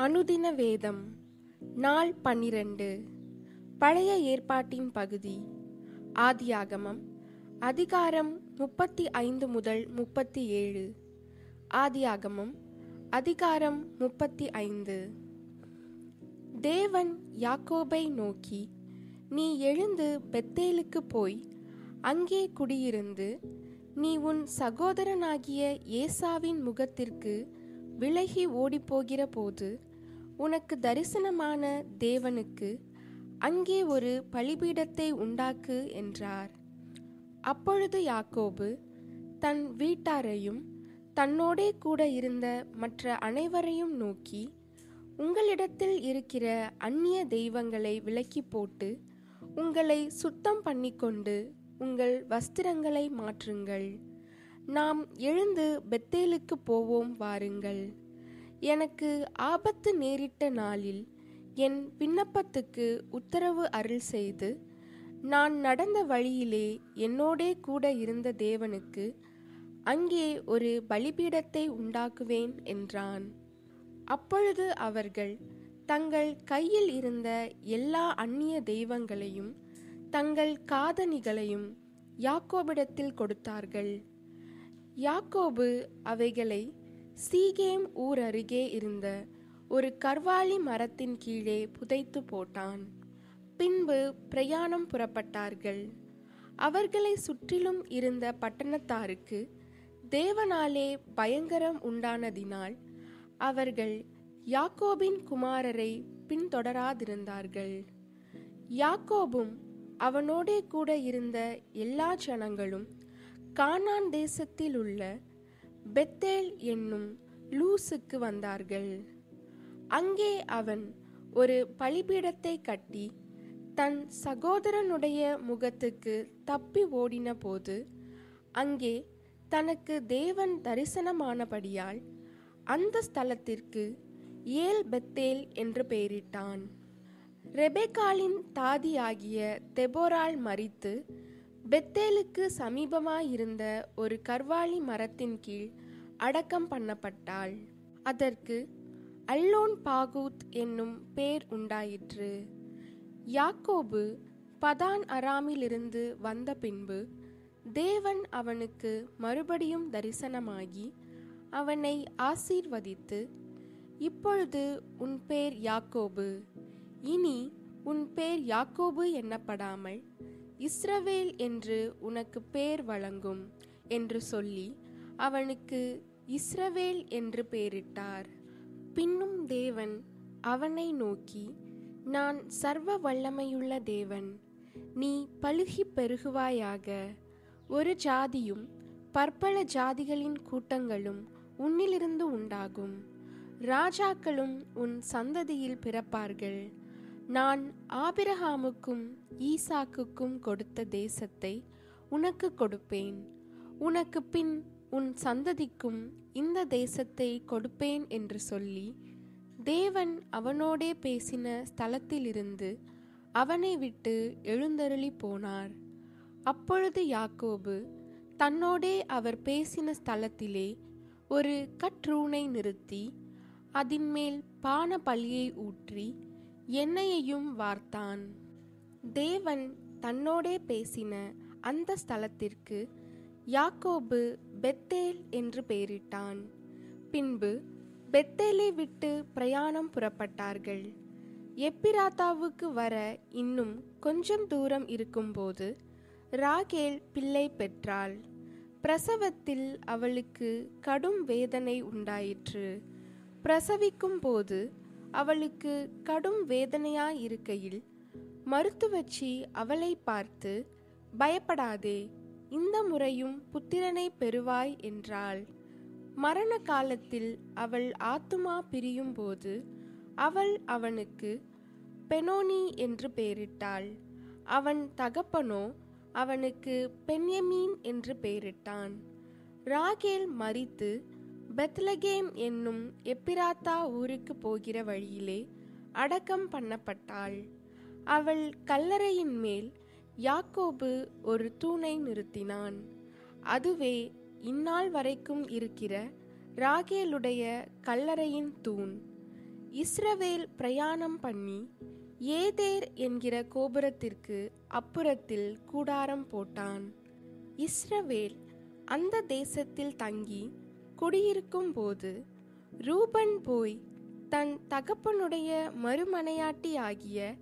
அனுதின வேதம் நாள் பன்னிரண்டு. பழைய ஏற்பாட்டின் பகுதி ஆதியாகமம் அதிகாரம் முப்பத்தி ஐந்து முதல் முப்பத்தி ஏழு. ஆதியாகமம் அதிகாரம் முப்பத்தி ஐந்து. தேவன் யாக்கோபை நோக்கி நீ எழுந்து பெத்தேலுக்கு போய் அங்கே குடியிருந்து நீ உன் சகோதரனாகிய ஏசாவின் முகத்திற்கு விலகி ஓடிப்போகிற போது உனக்கு தரிசனமான தேவனுக்கு அங்கே ஒரு பலிபீடத்தை உண்டாக்கு என்றார். அப்பொழுது யாக்கோபு தன் வீட்டாரையும் தன்னோடே கூட இருந்த மற்ற அனைவரையும் நோக்கி உங்களிடத்தில் இருக்கிற அந்நிய தெய்வங்களை விலக்கி போட்டு உங்களை சுத்தம் பண்ணிக்கொண்டு உங்கள் வஸ்திரங்களை மாற்றுங்கள். நாம் எழுந்து பெத்தேலுக்கு போவோம் வாருங்கள். எனக்கு ஆபத்து நேரிட்ட நாளில் என் விண்ணப்பத்துக்கு உத்தரவு அருள் செய்து நான் நடந்த வழியிலே என்னோடே கூட இருந்த தேவனுக்கு அங்கே ஒரு பலிபீடத்தை உண்டாக்குவேன் என்றான். அப்பொழுது அவர்கள் தங்கள் கையில் இருந்த எல்லா அந்நிய தெய்வங்களையும் தங்கள் காதணிகளையும் யாக்கோபிடத்தில் கொடுத்தார்கள். யாக்கோபு அவைகளை சீகேம் ஊர் அருகே இருந்த ஒரு கர்வாலி மரத்தின் கீழே புதைத்து போட்டான். பின்பு பிரயாணம் புறப்பட்டார்கள். அவர்களை சுற்றிலும் இருந்த பட்டணத்தாருக்கு தேவனாலே பயங்கரம் உண்டானதினால் அவர்கள் யாக்கோபின் குமாரரை பின்தொடராதிருந்தார்கள். யாக்கோபும் அவனோடே கூட இருந்த எல்லா ஜனங்களும் கானான் தேசத்தில் உள்ள பெத்தேல் என்னும் லூசுக்கு வந்தார்கள். அங்கே அவன் ஒரு பலிபீடத்தை கட்டி தன் சகோதரனுடைய முகத்துக்கு தப்பி ஓடின போது அங்கே தனக்கு தேவன் தரிசனமானபடியால் அந்த ஸ்தலத்திற்கு ஏல் பெத்தேல் என்று பெயரிட்டான். ரெபேக்காலின் தாதியாகிய தெபோரால் மறித்து பெத்தேலுக்கு சமீபமாயிருந்த ஒரு கர்வாலி மரத்தின் கீழ் அடக்கம் பண்ணப்பட்டாள். அதற்கு அல்லோன் பாகூத் என்னும் பேர் உண்டாயிற்று. யாக்கோபு பதான் அராமிலிருந்து வந்த பின்பு தேவன் அவனுக்கு மறுபடியும் தரிசனமாகி அவனை ஆசீர்வதித்து இப்பொழுது உன் பேர் யாக்கோபு. இனி உன் பேர் யாக்கோபு எண்ணப்படாமல் இஸ்ரவேல் என்று உனக்கு பேர் வழங்கும் என்று சொல்லி அவனுக்கு இஸ்ரவேல் என்று பெயரிட்டார். பின்னும் தேவன் அவனை நோக்கி நான் சர்வ வல்லமையுள்ள தேவன். நீ பழுகி பெருகுவாயாக. ஒரு ஜாதியும் பற்பல ஜாதிகளின் கூட்டங்களும் உன்னிலிருந்து உண்டாகும். ராஜாக்களும் உன் சந்ததியில் பிறப்பார்கள். நான் ஆபிரகாமுக்கும் ஈசாக்குக்கும் கொடுத்த தேசத்தை உனக்கு கொடுப்பேன். உனக்கு பின் உன் சந்ததிக்கும் இந்த தேசத்தை கொடுப்பேன் என்று சொல்லி தேவன் அவனோடே பேசின ஸ்தலத்திலிருந்து அவனை விட்டு எழுந்தருளி போனார். அப்பொழுது யாக்கோபு தன்னோடே அவர் பேசின ஸ்தலத்திலே ஒரு கற்றூனை நிறுத்தி அதின்மேல் பான பலியை ஊற்றி எண்ணெயையும் வார்த்தான். தேவன் தன்னோடே பேசின அந்த ஸ்தலத்திற்கு யாக்கோபு பெத்தேல் என்று பெயரிட்டான். பின்பு பெத்தேலை விட்டு பிரயாணம் புறப்பட்டார்கள். எப்பிராத்தாவுக்கு வர இன்னும் கொஞ்சம் தூரம் இருக்கும்போது ராகேல் பிள்ளை பெற்றாள். பிரசவத்தில் அவளுக்கு கடும் வேதனை உண்டாயிற்று. பிரசவிக்கும் போது அவளுக்கு கடும் வேதனையாயிருக்கையில் மருத்துவச்சி அவளை பார்த்து பயப்படாதே இந்த முறையும் புத்திரனை பெறுவாய் என்றாள். மரண காலத்தில் அவள் ஆத்துமா பிரியும் போது அவள் அவனுக்கு பெனோனி என்று பெயரிட்டாள். அவன் தகப்பனோ அவனுக்கு பென்யமீன் என்று பெயரிட்டான். ராகேல் மறித்து பெத்லகேம் என்னும் எப்பிராத்தா ஊருக்கு போகிற வழியிலே அடக்கம் பண்ணப்பட்டாள். அவள் கல்லறையின் மேல் யாக்கோபு ஒரு தூணை நிறுத்தினான். அதுவே இந்நாள் வரைக்கும் இருக்கிற ராகேலுடைய கல்லறையின் தூண். இஸ்ரவேல் பிரயாணம் பண்ணி ஏதேர் என்கிற கோபுரத்திற்கு அப்புறத்தில் கூடாரம் போட்டான். இஸ்ரவேல் அந்த தேசத்தில் தங்கி குடியிருக்கும் போது ரூபன் போய் தன் தகப்பனுடைய மறுமனையாட்டி ஆகிய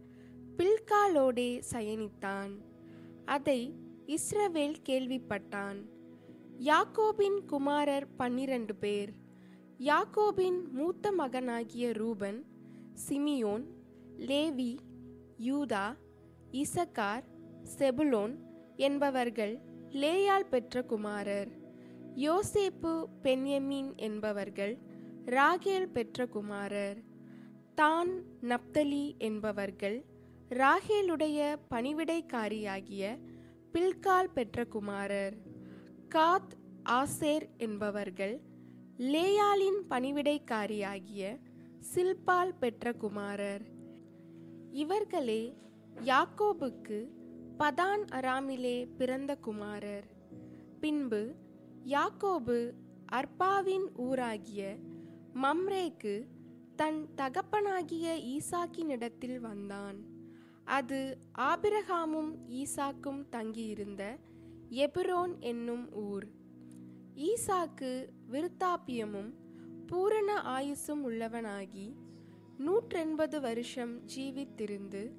பில்காலோடே சயனித்தான். அதை இஸ்ரவேல் கேள்விப்பட்டான். யாக்கோபின் குமாரர் பன்னிரண்டு பேர். யாக்கோபின் மூத்த மகனாகிய Reuben Simeon Levi Judah Issachar Zebulun என்பவர்கள் லேயால் பெற்ற குமாரர். யோசேப்பு பென்யமீன் என்பவர்கள் ராகேல் பெற்ற குமாரர். தான் நப்தலி என்பவர்கள் ராகேலுடைய பணிவிடைக்காரியாகிய பில்கால் பெற்ற குமாரர் காத் ஆசேர் என்பவர்கள் லேயாலின் பணிவிடைக்காரியாகிய சில்பால் பெற்ற குமாரர். இவர்களே யாக்கோபுக்கு பதான் அராமிலே பிறந்த குமாரர். பின்பு யாக்கோபு அர்பாவின் ஊராகிய மம்ரேக்கு தன் தகப்பனாகிய ஈசாக்கினிடத்தில் வந்தான். அது ஆபிரகாமும் ஈசாக்கும் தங்கியிருந்த எபிரோன் என்னும் ஊர். ஈசாக்கு விருத்தாப்பியமும் பூரண ஆயுசும் உள்ளவனாகி நூற்றெண்பது வருஷம் ஜீவித்திருந்து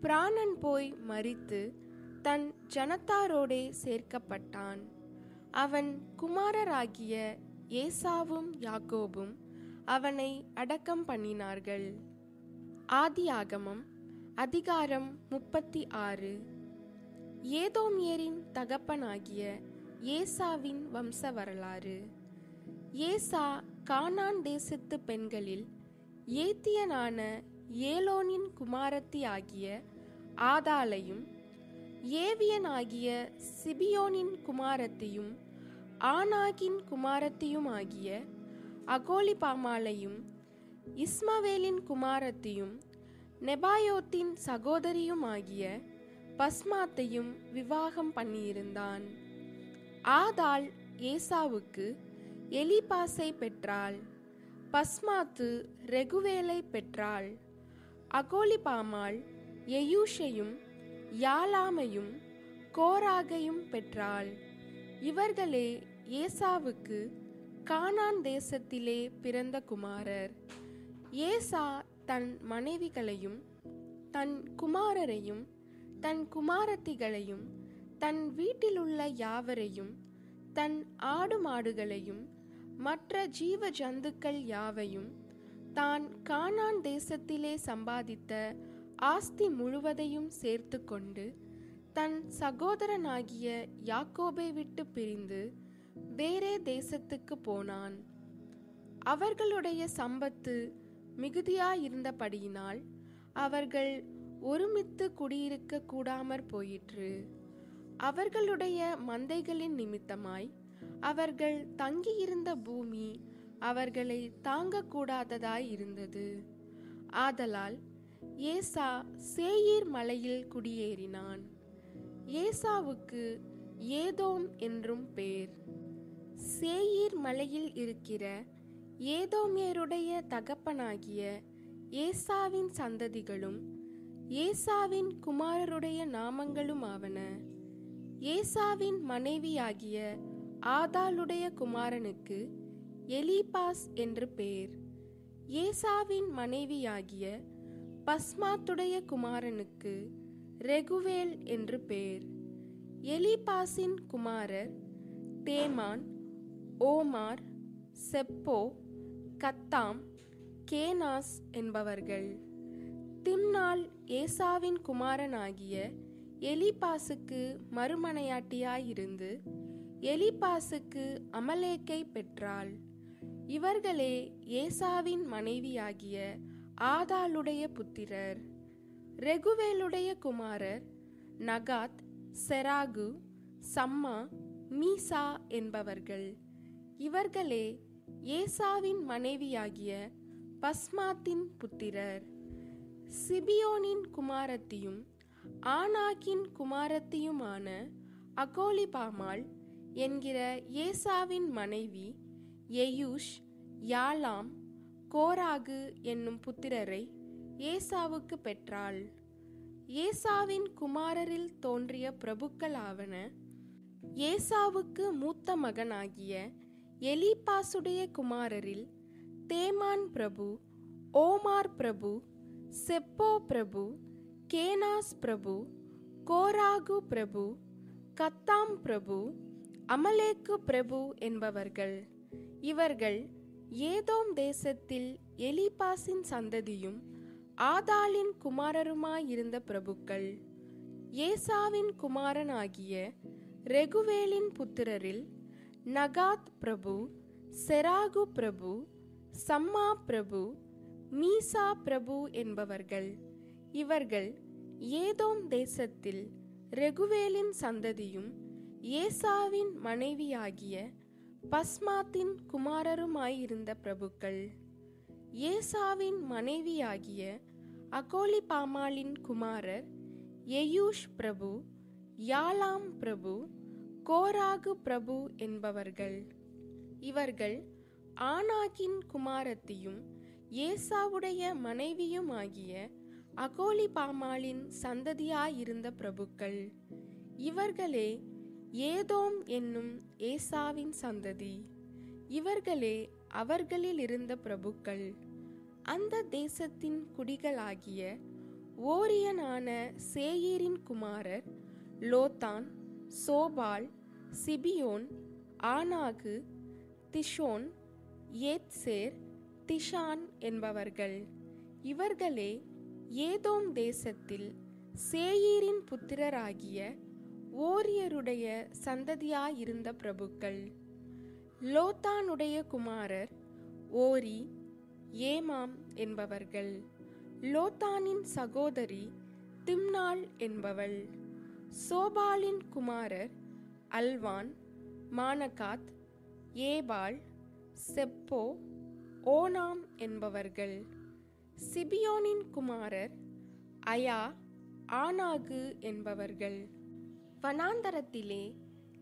பிராணன் போய் மறித்து தன் ஜனத்தாரோடே சேர்க்கப்பட்டான். அவன் குமாரராகிய ஏசாவும் யாக்கோபும் அவனை அடக்கம் பண்ணினார்கள். ஆதியாகமம் அதிகாரம் முப்பத்தி ஆறு. ஏதோமியரின் தகப்பனாகிய ஏசாவின் வம்ச வரலாறு ஏசா கானான் தேசத்து பெண்களில் ஏத்தியனான ஏலோனின் குமாரத்தி ஆகிய ஆதாளையும் ஏவியனாகிய சிபியோனின் குமாரத்தியும் ஆனாகின் குமாரத்தியுமாகிய அகோலிபாமாலையும் இஸ்மவேலின் குமாரத்தியும் நெபாயோத்தின் சகோதரியுமாகிய பஸ்மாத்தையும் விவாகம் பண்ணியிருந்தான். ஆதாள் ஏசாவுக்கு எலிபாசை பெற்றாள். பஸ்மாத்து ரெகுவேலை பெற்றாள். அகோலிபாமாள் எயூஷையும் யாலாமையும் கோராகையும் பெற்றாள். இவர்களே ஏசாவுக்கு கானான் தேசத்திலே பிறந்த குமாரர். ஏசா தன் மனைவிகளையும் தன் குமாரரையும் தன் குமாரத்திகளையும் தன் வீட்டிலுள்ள யாவரையும் தன் ஆடு மாடுகளையும் மற்ற ஜீவ ஜந்துக்கள் யாவையும் தான் கானான் தேசத்திலே சம்பாதித்த ஆஸ்தி முழுவதையும் சேர்த்து கொண்டு தன் சகோதரனாகிய யாக்கோபை விட்டு பிரிந்து வேறே தேசத்துக்கு போனான். அவர்களுடைய சம்பத்து மிகுதியாயிருந்தபடியினால் அவர்கள் ஒருமித்து குடியிருக்க கூடாமற் போயிற்று. அவர்களுடைய மந்தைகளின் நிமித்தமாய் அவர்கள் தங்கியிருந்த பூமி அவர்களை தாங்கக்கூடாததாய் இருந்தது. ஆதலால் ஏசா சேயீர் மலையில் குடியேறினான். ஏசாவுக்கு ஏதோம் என்றும் பேர். சேயீர் மலையில் இருக்கிற ஏதோமியருடைய தகப்பனாகிய ஏசாவின் சந்ததிகளும் ஏசாவின் குமாரருடைய நாமங்களுமாவன ஏசாவின் மனைவியாகிய ஆதாளுடைய குமாரனுக்கு எலிபாஸ் என்று பேர். ஏசாவின் மனைவியாகிய பஸ்மாத்துடைய குமாரனுக்கு ரெகுவேல் என்று பேர். எலிபாஸின் குமாரர் தேமான் ஓமார் செப்போ கத்தாம் கேனாஸ் என்பவர்கள். திம்னால் ஏசாவின் குமாரனாகிய எலிபாசுக்கு மறுமனையாட்டியாயிருந்து எலிபாசுக்கு அமலேக்கை பெற்றாள். இவர்களே ஏசாவின் மனைவியாகிய ஆதாளுடைய புத்திரர். ரெகுவேலுடைய குமாரர் நகாத் செராகு சம்மா மீசா என்பவர்கள். இவர்களே ஏசாவின் மனைவியாகிய பஸ்மாத்தின் புத்திரர். சிபியோனின் குமாரத்தியும் ஆனாக்கின் குமாரத்தியுமான அகோலிபாமாள் என்கிற ஏசாவின் மனைவி எயூஷ் யாலாம் கோராகு என்னும் புத்திரரை ஏசாவுக்கு பெற்றாள். ஏசாவின் குமாரரில் தோன்றிய பிரபுக்களாவன ஏசாவுக்கு மூத்த மகனாகிய எலிபாசுடைய குமாரரில் தேமான் பிரபு ஓமார் பிரபு செப்போ பிரபு கேனாஸ் பிரபு கோராகு பிரபு கத்தாம் பிரபு அமலேக்கு பிரபு என்பவர்கள். இவர்கள் ஏதோம் தேசத்தில் எலிபாசின் சந்ததியும் ஆதாளின் குமாரருமாயிருந்த பிரபுக்கள். ஏசாவின் குமாரனாகிய ரெகுவேலின் புத்திரரில் நகாத் பிரபு செராகு பிரபு சம்மா பிரபு மீசா பிரபு என்பவர்கள். இவர்கள் ஏதோம் தேசத்தில் ரெகுவேலின் சந்ததியும் ஏசாவின் மனைவியாகிய பஸ்மாத்தின் குமாரருமாயிருந்த பிரபுக்கள். ஏசாவின் மனைவியாகிய அகோலிபாமாலின் குமாரர் எயூஷ் பிரபு யாலாம் பிரபு கோராகு பிரபு என்பவர்கள். இவர்கள் ஆனாகின் குமாரத்தியும் ஏசாவுடைய மனைவியுமாகிய அகோலிபாமாலின் சந்ததியாயிருந்த பிரபுக்கள். இவர்களே ஏதோம் என்னும் ஏசாவின் சந்ததி. இவர்களே அவர்களில் இருந்த பிரபுக்கள். அந்த தேசத்தின் குடிகளாகிய ஓரியனான சேயீரின் குமாரர் லோத்தான் சோபால் சிபியோன் ஆனாகு திஷோன் ஏத்சேர் திஷான் என்பவர்கள். இவர்களே ஏதோம் தேசத்தில் சேயீரின் புத்திரராகிய ஓரியருடைய சந்ததியாயிருந்த பிரபுக்கள். லோத்தானுடைய குமாரர் ஓரி ஏமாம் என்பவர்கள். லோத்தானின் சகோதரி திம்னாள் என்பவள். சோபாலின் குமாரர் Alvan Manahath Ebal Shepho Onam என்பவர்கள். சிபியோனின் குமாரர் அயா ஆனாகு என்பவர்கள். வனாந்தரத்திலே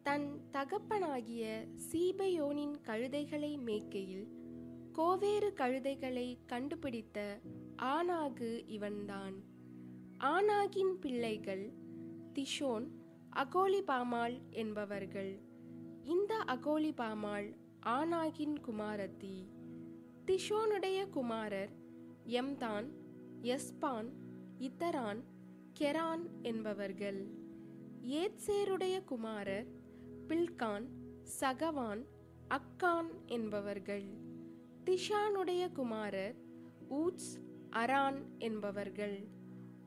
தன் தகப்பனாகிய சீபயோனின் கழுதைகளை மேய்க்கையில் கோவேறு கழுதைகளை கண்டுபிடித்த ஆனாகு இவன்தான். ஆனாகின் பிள்ளைகள் திஷோன் அகோலிபாமாள் என்பவர்கள். இந்த அகோலிபாமாள் ஆனாகின் குமாரத்தி. திஷோனுடைய குமாரர் எம்தான் எஸ்பான் இத்தரான் கெரான் என்பவர்கள். ஏத்சேருடைய குமாரர் பில்கான் சகவான் அக்கான் என்பவர்கள். திஷானுடைய குமாரர் ஊட்ஸ் அரான் என்பவர்கள்.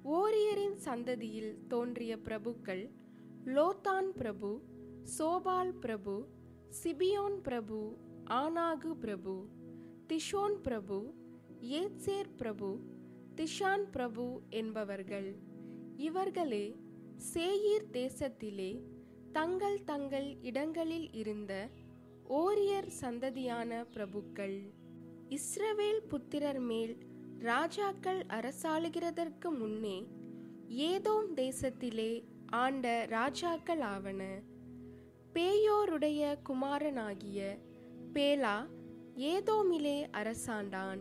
ஓரியரின் சந்ததியில் தோன்றிய பிரபுக்கள் லோத்தான் பிரபு சோபால் பிரபு சிபியோன் பிரபு ஆனாகு பிரபு திஷோன் பிரபு ஏத்சேர் பிரபு திஷான் பிரபு என்பவர்கள். இவர்களே சேயீர் தேசத்திலே தங்கள் தங்கள் இடங்களில் இருந்த ஓரியர் சந்ததியான பிரபுக்கள். இஸ்ரவேல் புத்திரர் மேல் ராஜாக்கள் அரசாளுகிறதற்கு முன்னே ஏதோம் தேசத்திலே ஆண்ட ராஜாக்கள் ஆவன. பேயோருடைய குமாரனாகிய பேலா ஏதோமிலே அரசாண்டான்.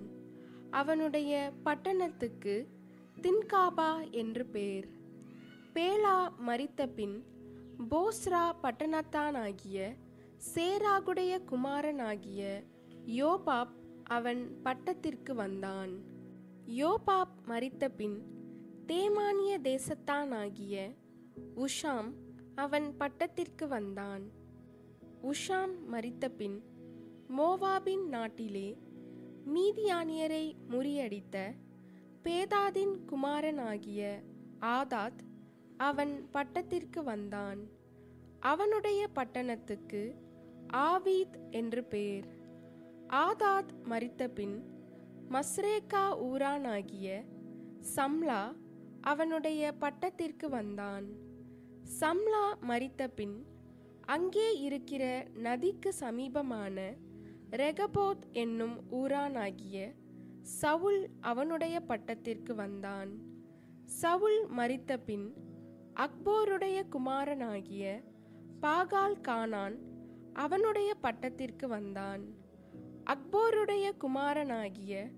அவனுடைய பட்டணத்துக்கு தின்காபா என்று பேர். பேலா மறித்தபின் போஸ்ரா பட்டணத்தானாகிய சேராகுடைய குமாரனாகிய யோபாப் அவன் பட்டத்திற்கு வந்தான். யோபாப் மரித்தபின் தேமானிய தேசத்தானாகிய உஷாம் அவன் பட்டத்திற்கு வந்தான். உஷாம் மரித்தபின் மோவாபின் நாட்டிலே மீதியானியரை முறியடித்த பேதாதின் குமாரனாகிய ஆதாத் அவன் பட்டத்திற்கு வந்தான். அவனுடைய பட்டணத்துக்கு ஆவீத் என்று பெயர். ஆதாத் மரித்தபின் மஸ்ரேக்கா ஊரானாகிய சம்லா அவனுடைய பட்டத்திற்கு வந்தான். சம்லா மரித்தபின் அங்கே இருக்கிற நதிக்கு சமீபமான ரெகபோத் என்னும் ஊரானாகிய சவுல் அவனுடைய பட்டத்திற்கு வந்தான். சவுல் மரித்தபின் அக்போருடைய குமாரனாகிய பாகால் கானான் அவனுடைய பட்டத்திற்கு வந்தான். அக்போருடைய குமாரனாகிய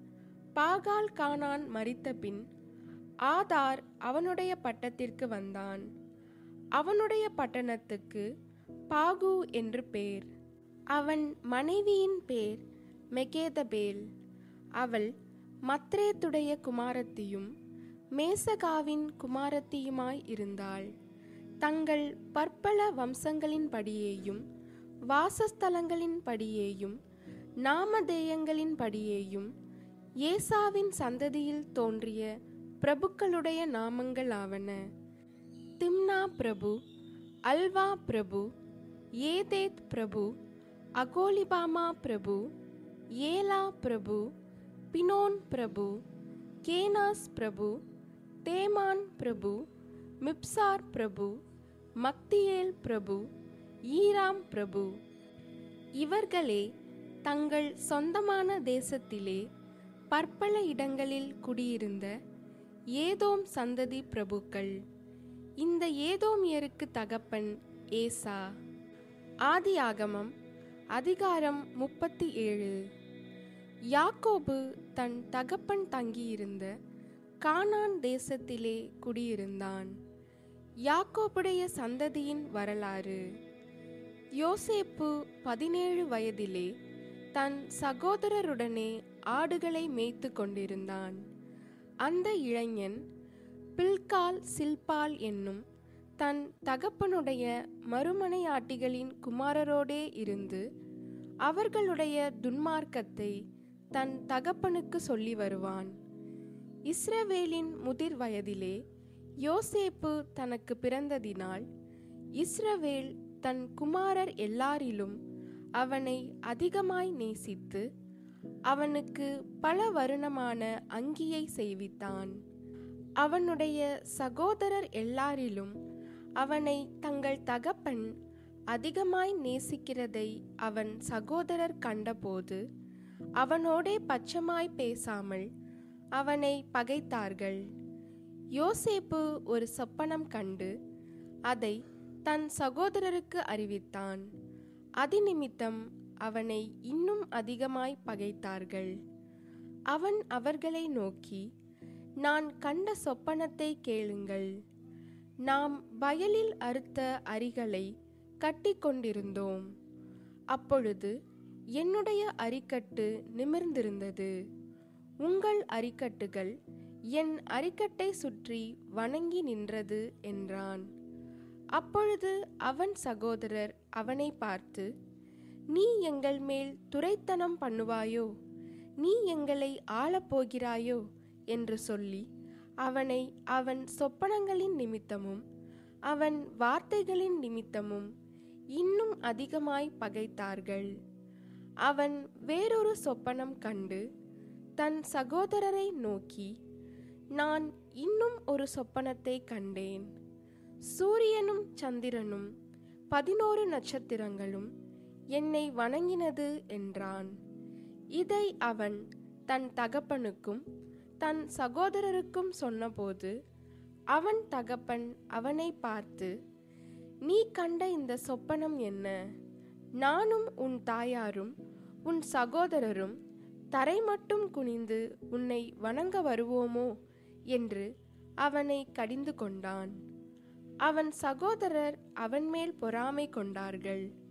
பாகால் கானான் மரித்தபின் ஆதார் அவனுடைய பட்டத்திற்கு வந்தான். அவனுடைய பட்டணத்துக்கு பாகு என்று பேர். அவன் மனைவியின் பேர் மெகேதபேல். அவள் மத்ரேத்துடைய குமாரத்தியும் மேசகாவின் குமாரத்தியுமாய் இருந்தாள். தங்கள் பற்பல வம்சங்களின்படியேயும் வாசஸ்தலங்களின்படியேயும் நாமதேயங்களின்படியேயும் ஏசாவின் சந்ததியில் தோன்றிய பிரபுக்களுடைய நாமங்களாவன. திம்னா பிரபு அல்வா பிரபு ஏதேத் பிரபு அகோலிபாமா பிரபு ஏலா பிரபு பினோன் பிரபு கேனாஸ் பிரபு தேமான் பிரபு மிப்சார் பிரபு மக்தியேல் பிரபு ஈராம் பிரபு. இவர்களே தங்கள் சொந்தமான தேசத்திலே பற்பல இடங்களில் குடியிருந்த ஏதோம் சந்ததி பிரபுக்கள். இந்த ஏதோமியருக்கு தகப்பன் ஏசா. ஆதியாகமம் அதிகாரம் முப்பத்தி ஏழு. யாக்கோபு தன் தகப்பன் தங்கியிருந்த கானான் தேசத்திலே குடியிருந்தான். யாக்கோபுடைய சந்ததியின் வரலாறு. யோசேப்பு பதினேழு வயதிலே தன் சகோதரருடனே ஆடுகளை மேய்த்து கொண்டிருந்தான். அந்த இளைஞன் பில்கால் சில்பால் என்னும் தன் தகப்பனுடைய மறுமனையாட்டிகளின் குமாரரோடே இருந்து அவர்களுடைய துன்மார்க்கத்தை தன் தகப்பனுக்கு சொல்லி வருவான். இஸ்ரவேலின் முதிர் வயதிலே யோசேப்பு தனக்கு பிறந்ததினால் இஸ்ரவேல் தன் குமாரர் எல்லாரிலும் அவனை அதிகமாய் நேசித்து அவனுக்கு பல வருணமான அங்கியை செய்வித்தான். அவனுடைய சகோதரர் எல்லாரிலும் அவனை தங்கள் தகப்பன் அதிகமாய் நேசிக்கிறதை அவன் சகோதரர் கண்டபோது அவனோடே பச்சமாய் பேசாமல் அவனை பகைத்தார்கள். யோசேப்பு ஒரு சொப்பனம் கண்டு அதை தன் சகோதரருக்கு அறிவித்தான். அதிநிமித்தம் அவனை இன்னும் அதிகமாய் பகைத்தார்கள். அவன் அவர்களை நோக்கி நான் கண்ட சொப்பனத்தை கேளுங்கள். நாம் வயலில் அறுத்த அரிகளை கட்டிக்கொண்டிருந்தோம் அப்பொழுது என்னுடைய அரிக்கட்டு நிமிர்ந்திருந்தது. உங்கள் அரிக்கட்டுகள் என் அரிக்கட்டை சுற்றி வணங்கி நின்றது என்றான். அப்பொழுது அவன் சகோதரர் அவனை பார்த்து நீ எங்கள் மேல் துரைத்தனம் பண்ணுவாயோ? நீ எங்களை ஆளப்போகிறாயோ? என்று சொல்லி அவனை அவன் சொப்பனங்களின் நிமித்தமும் அவன் வார்த்தைகளின் நிமித்தமும் இன்னும் அதிகமாய் பகைத்தார்கள். அவன் வேறொரு சொப்பனம் கண்டு தன் சகோதரரை நோக்கி நான் இன்னும் ஒரு சொப்பனத்தை கண்டேன். சூரியனும் சந்திரனும் பதினோரு நட்சத்திரங்களும் என்னை வணங்கினது என்றான். இதை அவன் தன் தகப்பனுக்கும் தன் சகோதரருக்கும் சொன்னபோது அவன் தகப்பன் அவனை பார்த்து நீ கண்ட இந்த சொப்பனம் என்ன? நானும் உன் தாயாரும் உன் சகோதரரும் தரை மட்டும் குனிந்து உன்னை வணங்க வருவோமோ? என்று அவனை கடிந்து கொண்டான். அவன் சகோதரர் அவன் மேல் பொறாமை கொண்டார்கள்.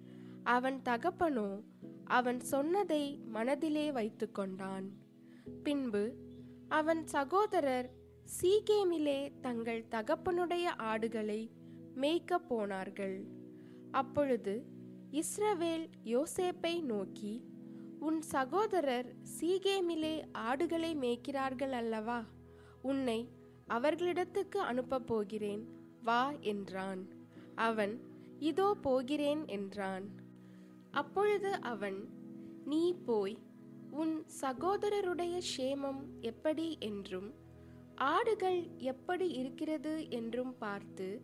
அவன் தகப்பனோ அவன் சொன்னதை மனதிலே வைத்து கொண்டான் பின்பு அவன் சகோதரர் சீகேமிலே தங்கள் தகப்பனுடைய ஆடுகளை மேய்க்கப் போனார்கள். அப்பொழுது இஸ்ரவேல் யோசேப்பை நோக்கி உன் சகோதரர் சீகேமிலே ஆடுகளை மேய்க்கிறார்கள் அல்லவா? உன்னை அவர்களிடத்துக்கு அனுப்பப் போகிறேன் வா என்றான். அவன் இதோ போகிறேன் என்றான். அப்பொழுது அவன் நீ போய் உன் சகோதரருடைய சேமம் எப்படி என்றும் ஆடுகள் எப்படி இருக்கிறது என்றும் பார்த்து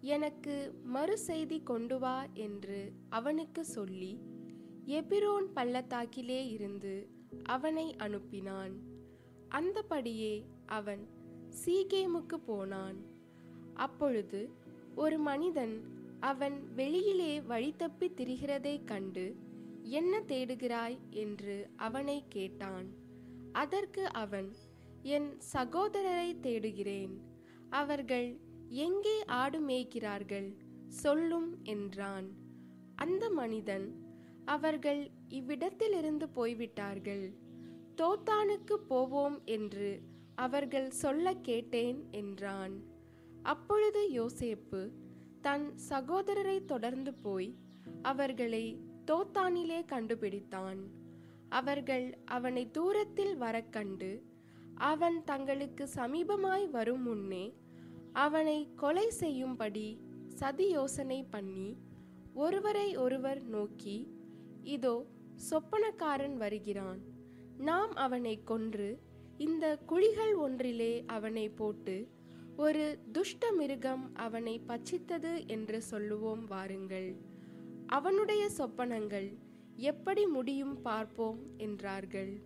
எனக்கு மறு செய்தி கொண்டு வா என்று அவனுக்கு சொல்லி எபிரோன் பள்ளத்தாக்கிலே இருந்து அவனை அனுப்பினான். அந்தபடியே அவன் சீகேமுக்கு போனான். அப்பொழுது ஒரு மனிதன் அவன் வெளியிலே வழி தப்பி திரிகிறதைக் கண்டு என்ன தேடுகிறாய்? என்று அவனை கேட்டான். அதற்கு அவன் என் சகோதரரை தேடுகிறேன். அவர்கள் எங்கே ஆடு மேய்க்கிறார்கள்? சொல்லும் என்றான். அந்த மனிதன் அவர்கள் இவ்விடத்திலிருந்து போய்விட்டார்கள். தோத்தானுக்கு போவோம் என்று அவர்கள் சொல்ல கேட்டேன் என்றான். அப்பொழுது யோசேப்பு தன் சகோதரரை தொடர்ந்து போய் அவர்களை தோத்தானிலே கண்டுபிடித்தான். அவர்கள் அவனை தூரத்தில் வரக்கண்டு அவன் தங்களுக்கு சமீபமாய் வரும் முன்னே அவனை கொலை செய்யும்படி சதி யோசனை பண்ணி ஒருவரை ஒருவர் நோக்கி இதோ சொப்பனக்காரன் வருகிறான். நாம் அவனை கொன்று இந்த குழிகள் ஒன்றிலே அவனை போட்டு ஒரு துஷ்ட மிருகம் அவனை பச்சித்தது என்று சொல்லுவோம் வாருங்கள். அவனுடைய சொப்பனங்கள் எப்படி முடியும் பார்ப்போம் என்றார்கள்.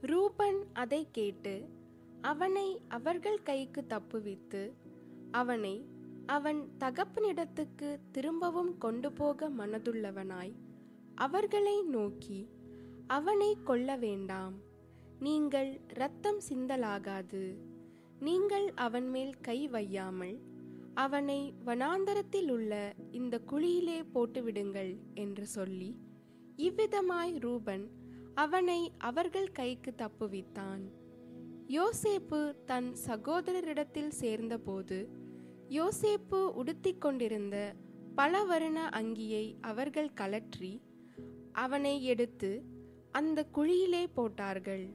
ரூபன் அதை கேட்டு அவனை அவர்கள் கைக்கு தப்புவித்து அவனை அவன் தகப்பனிடத்துக்கு திரும்பவும் கொண்டு போக மனதுள்ளவனாய் அவர்களை நோக்கி அவனை கொல்ல வேண்டாம் நீங்கள் ரத்தம் சிந்தலாகாது. நீங்கள் அவன் மேல் கை வையாமல் அவனை வனாந்தரத்தில் உள்ள இந்த குழியிலே போட்டுவிடுங்கள் என்று சொல்லி இவ்விதமாய் ரூபன் அவனை அவர்கள் கைக்கு தப்புவித்தான். யோசேப்பு தன் சகோதரரிடத்தில் சேர்ந்தபோது யோசேப்பு உடுத்திக் கொண்டிருந்த பல வருண அங்கியை அவர்கள் கலற்றி அவனை எடுத்து அந்த குழியிலே போட்டார்கள்.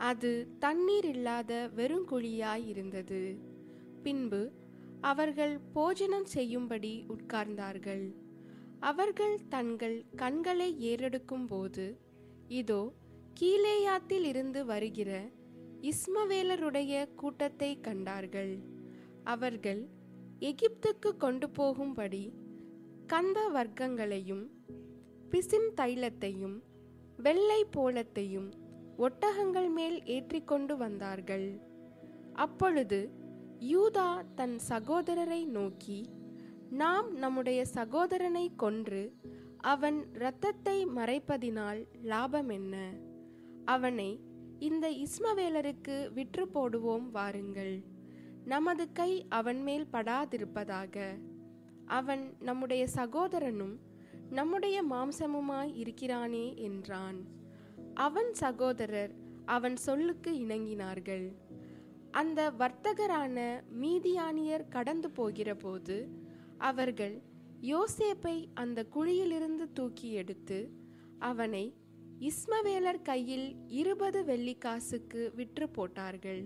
அது தண்ணீர் இல்லாத வெறுங்குழியாய் இருந்தது. பின்பு அவர்கள் போஜனம் செய்யும்படி உட்கார்ந்தார்கள். அவர்கள் தங்கள் கண்களை ஏறெடுக்கும் போது இதோ கீழேயாத்தில் இருந்து வருகிற இஸ்மவேலருடைய கூட்டத்தை கண்டார்கள். அவர்கள் எகிப்துக்கு கொண்டு போகும்படி கந்த வர்க்கங்களையும் பிசின் தைலத்தையும் வெள்ளை போலத்தையும் ஒட்டகங்கள் மேல் ஏற்றிக்கொண்டு வந்தார்கள். அப்பொழுது யூதா தன் சகோதரரை நோக்கி நாம் நம்முடைய சகோதரனை கொன்று அவன் இரத்தத்தை மறைப்பதினால் லாபம் என்ன? அவனை இந்த இஸ்மவேலருக்கு விற்று போடுவோம் வாருங்கள். நமது கை அவன் மேல் படாதிருப்பதாக. அவன் நம்முடைய சகோதரனும் நம்முடைய மாம்சமுமாய் இருக்கிறானே என்றான். அவன் சகோதரர் அவன் சொல்லுக்கு இணங்கினார்கள். அந்த வர்த்தகரான மீதியானியர் கடந்து போகிறபோது அவர்கள் யோசேப்பை அந்த குழியிலிருந்து தூக்கி எடுத்து அவனை இஸ்மவேலர் கையில் இருபது வெள்ளிக்காசுக்கு விற்று போட்டார்கள்.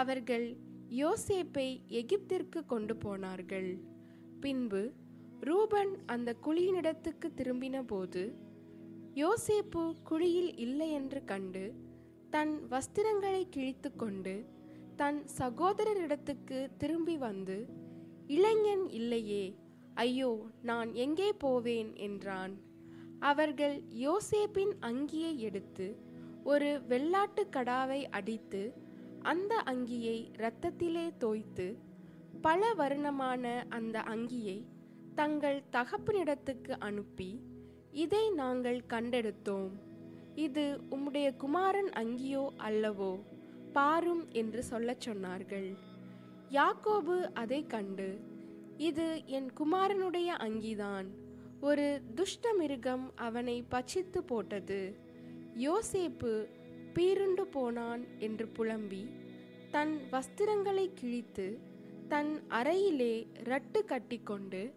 அவர்கள் யோசேப்பை எகிப்திற்கு கொண்டு போனார்கள். பின்பு ரூபன் அந்த குழியினிடத்துக்கு திரும்பின போது யோசேப்பு குழியில் இல்லை என்று கண்டு தன் வஸ்திரங்களை கிழித்து கொண்டு தன் சகோதரரிடத்துக்கு திரும்பி வந்து இளைஞன் இல்லையே ஐயோ நான் எங்கே போவேன்? என்றான். அவர்கள் யோசேப்பின் அங்கியை எடுத்து ஒரு வெள்ளாட்டு கடாவை அடித்து அந்த அங்கியை இரத்தத்திலே தோய்த்து பல வருணமான அந்த அங்கியை தங்கள் தகப்பனிடத்துக்கு அனுப்பி இதை நாங்கள் கண்டெடுத்தோம். இது உம்முடைய குமாரன் அங்கியோ அல்லவோ? பாரும் என்று சொல்லச் சொன்னார்கள். யாக்கோபு அதை கண்டு இது என் குமாரனுடைய அங்கிதான். ஒரு துஷ்ட மிருகம் அவனை பச்சித்து போட்டது. யோசேப்பு பீருண்டு போனான் என்று புலம்பி தன் வஸ்திரங்களை கிழித்து தன் அறையிலே ரட்டு கட்டிக்கொண்டு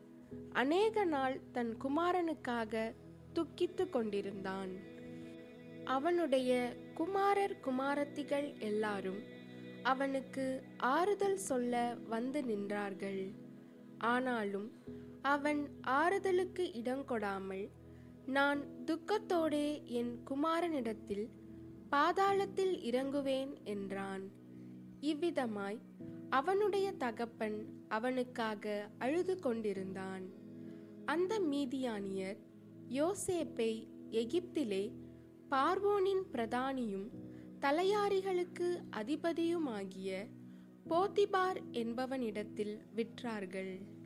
அநேக நாள் தன் குமாரனுக்காக துக்கித்து கொண்டிருந்தான். அவனுடைய குமாரர் குமாரத்திகள் எல்லாரும் அவனுக்கு ஆறுதல் சொல்ல வந்து நின்றார்கள். ஆனாலும் அவன் ஆறுதலுக்கு இடங்கொடாமல் நான் துக்கத்தோடே என் குமாரனிடத்தில் பாதாளத்தில் இறங்குவேன் என்றான். இவ்விதமாய் அவனுடைய தகப்பன் அவனுக்காக அழுது கொண்டிருந்தான். அந்த மீதியானியர் யோசேப்பை எகிப்திலே பார்வோனின் பிரதானியும் தலையாரிகளுக்கு அதிபதியுமாகிய போத்திபார் என்பவனிடத்தில் விற்றார்கள்.